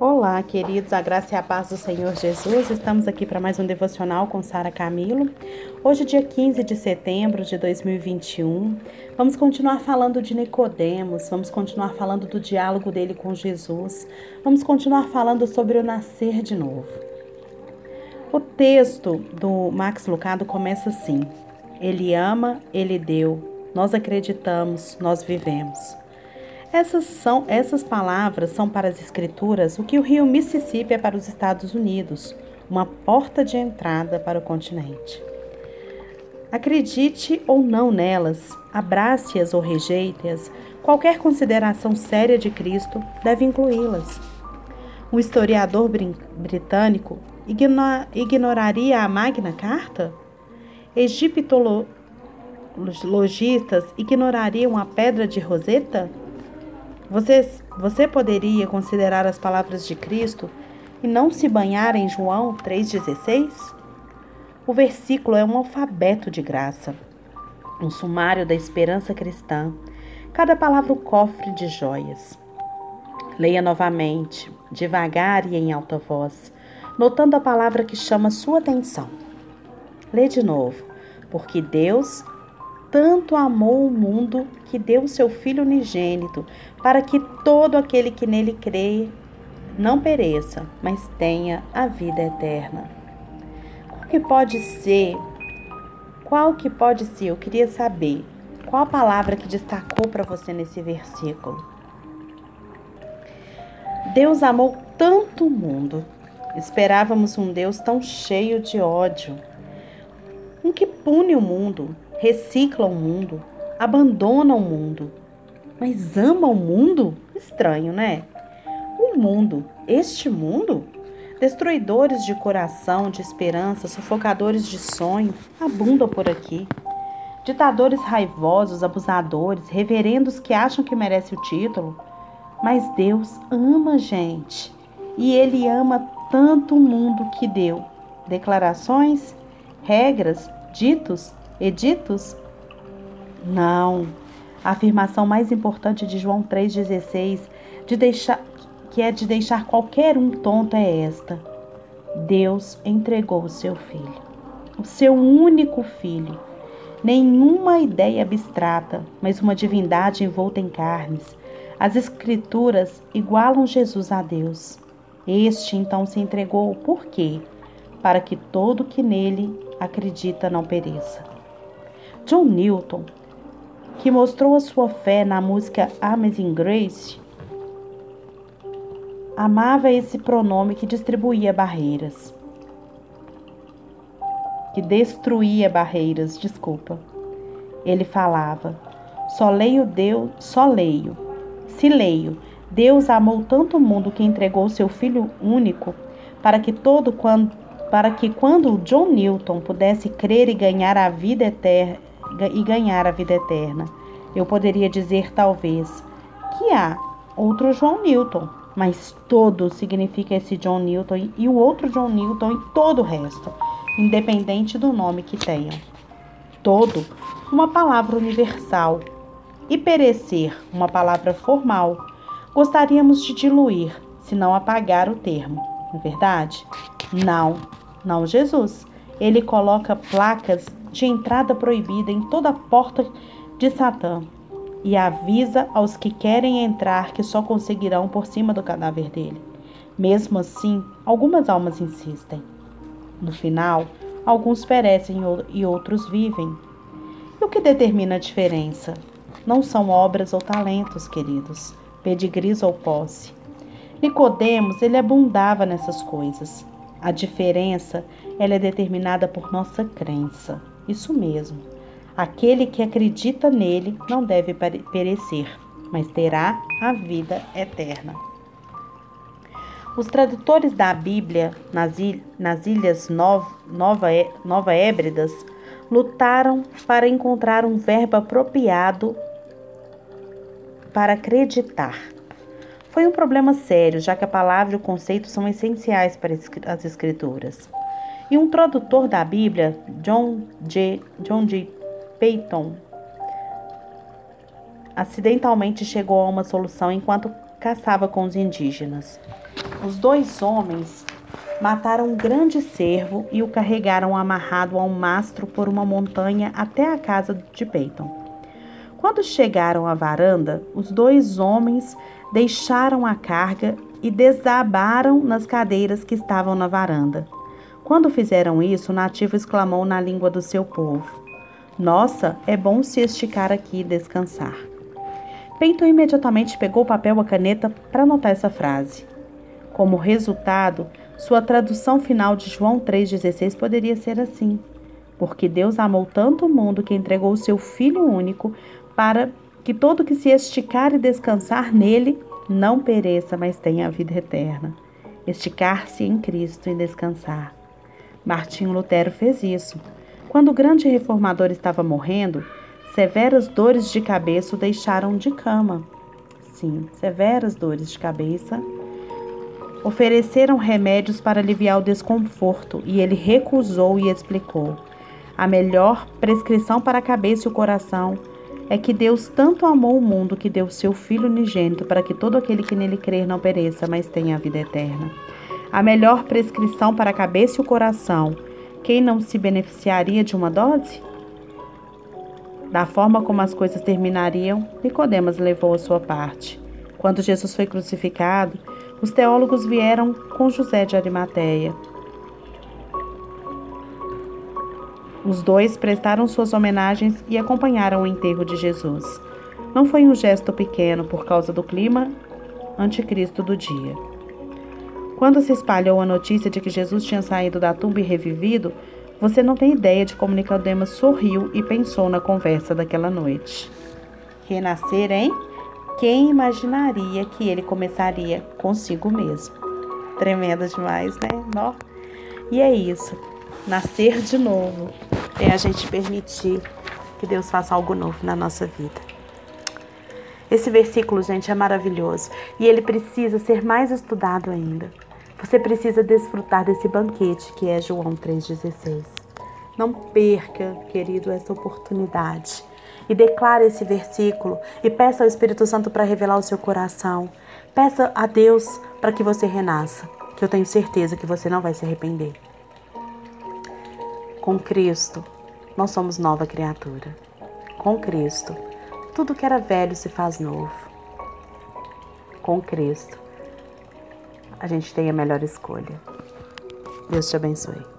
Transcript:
Olá, queridos, a graça e a paz do Senhor Jesus. Estamos aqui para mais um devocional com Sara Camilo. Hoje, dia 15 de setembro de 2021, vamos continuar falando de Nicodemos, vamos continuar falando do diálogo dele com Jesus, vamos continuar falando sobre o nascer de novo. O texto do Max Lucado começa assim: Ele ama, ele deu, nós acreditamos, nós vivemos. Essas, são, essas palavras são para as Escrituras o que o rio Mississippi é para os Estados Unidos, uma porta de entrada para o continente. Acredite ou não nelas, abrace-as ou rejeite-as, qualquer consideração séria de Cristo deve incluí-las. Um historiador britânico ignoraria a Magna Carta? Egiptologistas ignorariam a Pedra de Roseta? Você, você poderia considerar as palavras de Cristo e não se banhar em João 3,16? O versículo é um alfabeto de graça, um sumário da esperança cristã, cada palavra o cofre de joias. Leia novamente, devagar e em alta voz, notando a palavra que chama sua atenção. Lê de novo, porque Deus tanto amou o mundo que deu o seu Filho unigênito, para que todo aquele que nele crê não pereça, mas tenha a vida eterna. Qual que pode ser? Qual que pode ser? Eu queria saber. Qual a palavra que destacou para você nesse versículo? Deus amou tanto o mundo. Esperávamos um Deus tão cheio de ódio, um que pune o mundo, recicla o mundo, abandona o mundo, mas ama o mundo? Estranho, né? O mundo, este mundo, destruidores de coração, de esperança, sufocadores de sonho, abundam por aqui. Ditadores raivosos, abusadores, reverendos que acham que merecem o título. Mas Deus ama a gente e Ele ama tanto o mundo que deu declarações, regras, ditos editos? Não. A afirmação mais importante de João 3,16, de que é de deixar qualquer um tonto, é esta: Deus entregou o seu filho, o seu único filho. Nenhuma ideia abstrata, mas uma divindade envolta em carnes. As Escrituras igualam Jesus a Deus. Este então se entregou por quê? Para que todo que nele acredita não pereça. John Newton, que mostrou a sua fé na música Amazing Grace, amava esse pronome que distribuía barreiras. Que destruía barreiras, desculpa. Ele falava: Só leio Deus, só leio. Se leio, Deus amou tanto o mundo que entregou seu filho único para que todo quando para que quando John Newton pudesse crer e ganhar a vida eterna, e ganhar a vida eterna. Eu poderia dizer, talvez, que há outro João Newton, mas todo significa esse John Newton e o outro John Newton e todo o resto, independente do nome que tenham. Todo, uma palavra universal. E perecer, uma palavra formal. Gostaríamos de diluir, se não apagar o termo, não é verdade? Não, não Jesus. Ele coloca placas de entrada proibida em toda a porta de Satã e avisa aos que querem entrar que só conseguirão por cima do cadáver dele. Mesmo assim, algumas almas insistem. No final, alguns perecem e outros vivem. E o que determina a diferença? Não são obras ou talentos, queridos, pedigris ou posse. Nicodemos, ele abundava nessas coisas. A diferença, ela é determinada por nossa crença. Isso mesmo. Aquele que acredita nele não deve perecer, mas terá a vida eterna. Os tradutores da Bíblia nas, il nas ilhas Nova, Nova Hébridas lutaram para encontrar um verbo apropriado para acreditar. Foi um problema sério, já que a palavra e o conceito são essenciais para as escrituras. E um tradutor da Bíblia, John J. John G. Peyton, acidentalmente chegou a uma solução enquanto caçava com os indígenas. Os dois homens mataram um grande cervo e o carregaram amarrado a um mastro por uma montanha até a casa de Peyton. Quando chegaram à varanda, os dois homens deixaram a carga e desabaram nas cadeiras que estavam na varanda. Quando fizeram isso, o nativo exclamou na língua do seu povo: Nossa, é bom se esticar aqui e descansar. Peyton imediatamente pegou o papel e a caneta para anotar essa frase. Como resultado, sua tradução final de João 3,16 poderia ser assim: Porque Deus amou tanto o mundo que entregou o seu Filho único para que todo que se esticar e descansar nele não pereça, mas tenha a vida eterna. Esticar-se em Cristo e descansar. Martinho Lutero fez isso. Quando o grande reformador estava morrendo, severas dores de cabeça o deixaram de cama. Sim, severas dores de cabeça. Ofereceram remédios para aliviar o desconforto e ele recusou e explicou: a melhor prescrição para a cabeça e o coração é que Deus tanto amou o mundo que deu seu Filho unigênito para que todo aquele que nele crer não pereça, mas tenha a vida eterna. A melhor prescrição para a cabeça e o coração, quem não se beneficiaria de uma dose? Da forma como as coisas terminariam, Nicodemas levou a sua parte. Quando Jesus foi crucificado, os teólogos vieram com José de Arimateia Os dois prestaram suas homenagens e acompanharam o enterro de Jesus. Não foi um gesto pequeno por causa do clima anticristo do dia. Quando se espalhou a notícia de que Jesus tinha saído da tumba e revivido, você não tem ideia de como Nicodemus sorriu e pensou na conversa daquela noite. Renascer, hein? Quem imaginaria que ele começaria consigo mesmo? Tremenda demais, né? Nó. E é isso. Nascer de novo é a gente permitir que Deus faça algo novo na nossa vida. Esse versículo, gente, é maravilhoso e ele precisa ser mais estudado ainda. Você precisa desfrutar desse banquete que é João 3,16. Não perca, querido, essa oportunidade. E declare esse versículo e peça ao Espírito Santo para revelar o seu coração. Peça a Deus para que você renasça, que eu tenho certeza que você não vai se arrepender. Com Cristo, nós somos nova criatura. Com Cristo, tudo que era velho se faz novo. Com Cristo, a gente tem a melhor escolha. Deus te abençoe.